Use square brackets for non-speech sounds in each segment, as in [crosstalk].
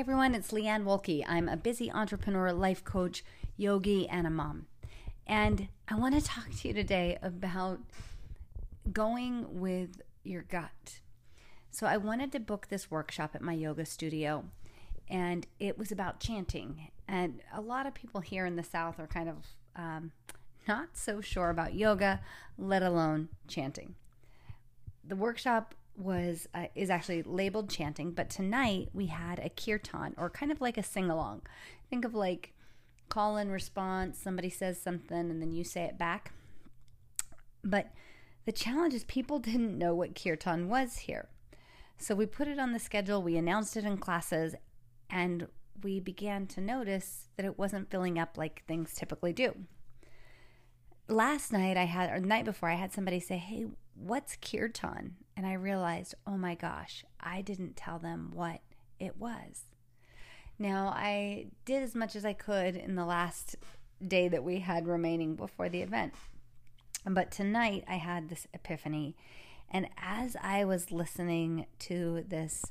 everyone, it's Leanne Wolke. I'm a busy entrepreneur, life coach, yogi, and a mom. And I want to talk to you today about going with your gut. So, I wanted to book this workshop at my yoga studio, and it was about chanting. And a lot of people here in the South are kind of um, not so sure about yoga, let alone chanting. The workshop was uh, is actually labeled chanting, but tonight we had a kirtan or kind of like a sing along. Think of like call and response. Somebody says something and then you say it back. But the challenge is people [laughs] didn't know what kirtan was here. So we put it on the schedule, we announced it in classes, and we began to notice that it wasn't filling up like things typically do. Last night I had or the night before I had somebody say, "Hey, what's kirtan?" And I realized, oh my gosh, I didn't tell them what it was. Now, I did as much as I could in the last day that we had remaining before the event. But tonight I had this epiphany. And as I was listening to this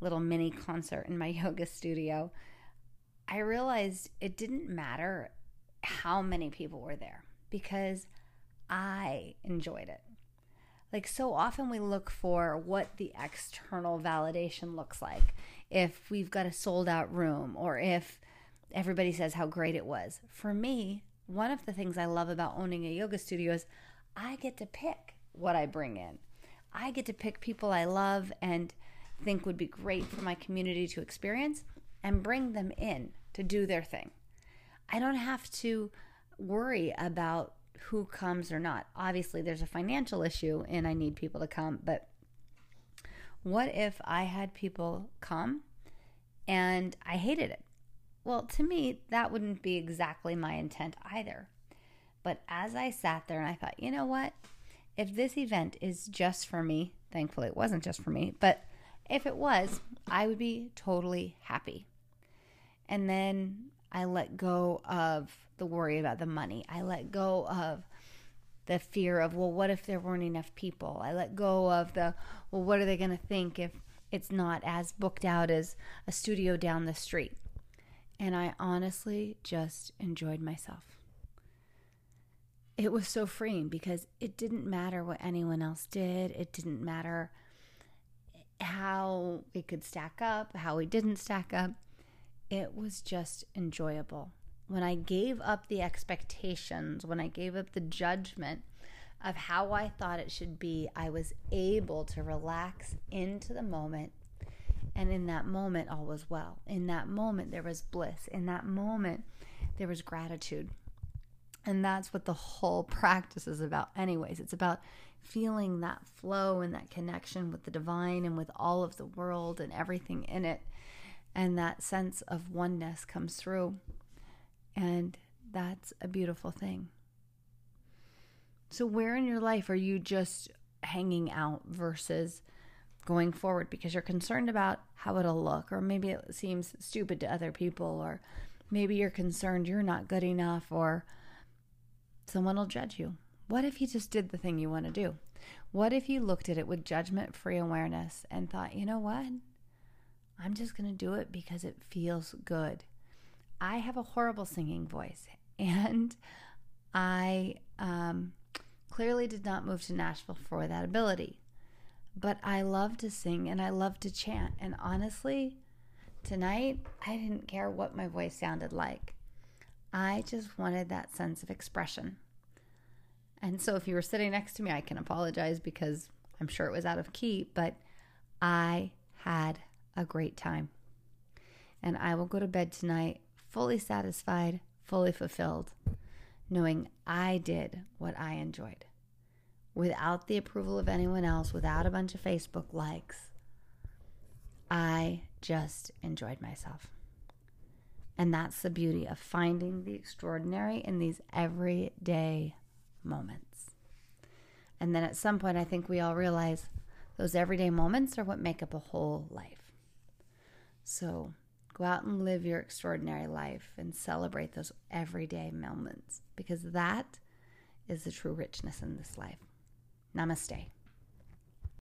little mini concert in my [laughs] yoga studio, I realized it didn't matter how many people were there because I enjoyed it like so often we look for what the external validation looks like. If we've got a sold out room or if everybody says how great it was. For me one of the things i love about owning a yoga studio is i get to pick what i bring in. I get to pick people i love and think would be great for my community to experience and bring them in to do their thing. I don't have to worry about who comes or not. Obviously, there's a financial issue and I need people to come, but what if I had people come and I hated it? Well, to me, that wouldn't be exactly my intent either. But as I sat there and I thought, you know what? If this event is just for me, thankfully it wasn't just for me, but if it was, I would be totally happy. And then I let go of the worry about the money. I let go of the fear of, well, what if there weren't enough people? I let go of the, well, what are they going to think if it's not as booked out as a studio down the street? And I honestly just enjoyed myself. It was so freeing because it didn't matter what anyone else did. It didn't matter how we could stack up, how we didn't stack up it was just enjoyable. When I gave up the expectations, when I gave up the judgment of how I thought it should be, I was able to relax into the moment. And in that moment, all was well. In that moment, there was bliss. In that moment, there was gratitude. And that's what the whole practice is about, anyways. It's about feeling that flow and that connection with the divine and with all of the world and everything in it and that sense of oneness comes through. And that's a beautiful thing. So, where in your life are you just hanging out versus going forward because you're concerned about how it'll look, or maybe it seems stupid to other people, or maybe you're concerned you're not good enough, or someone will judge you? What if you just did the thing you want to do? What if you looked at it with judgment free awareness and thought, you know what? I'm just going to do it because it feels good. I have a horrible singing voice, [laughs] and I um, clearly did not move to Nashville for that ability. But I love to sing and I love to chant. And honestly, tonight, I didn't care what my voice sounded like. I just wanted that sense of expression. And so, if you were sitting next to me, I can apologize because I'm sure it was out of key, but I had a great time. And I will go to bed tonight fully satisfied, fully fulfilled, knowing I did what I enjoyed without the approval of anyone else, without a bunch of Facebook likes. I just enjoyed myself. And that's the beauty of finding the extraordinary in these everyday moments. And then at some point, I think we all realize those everyday moments are what make up a whole life. So go out and live your extraordinary life and celebrate those everyday moments because that is the true richness in this life. Namaste.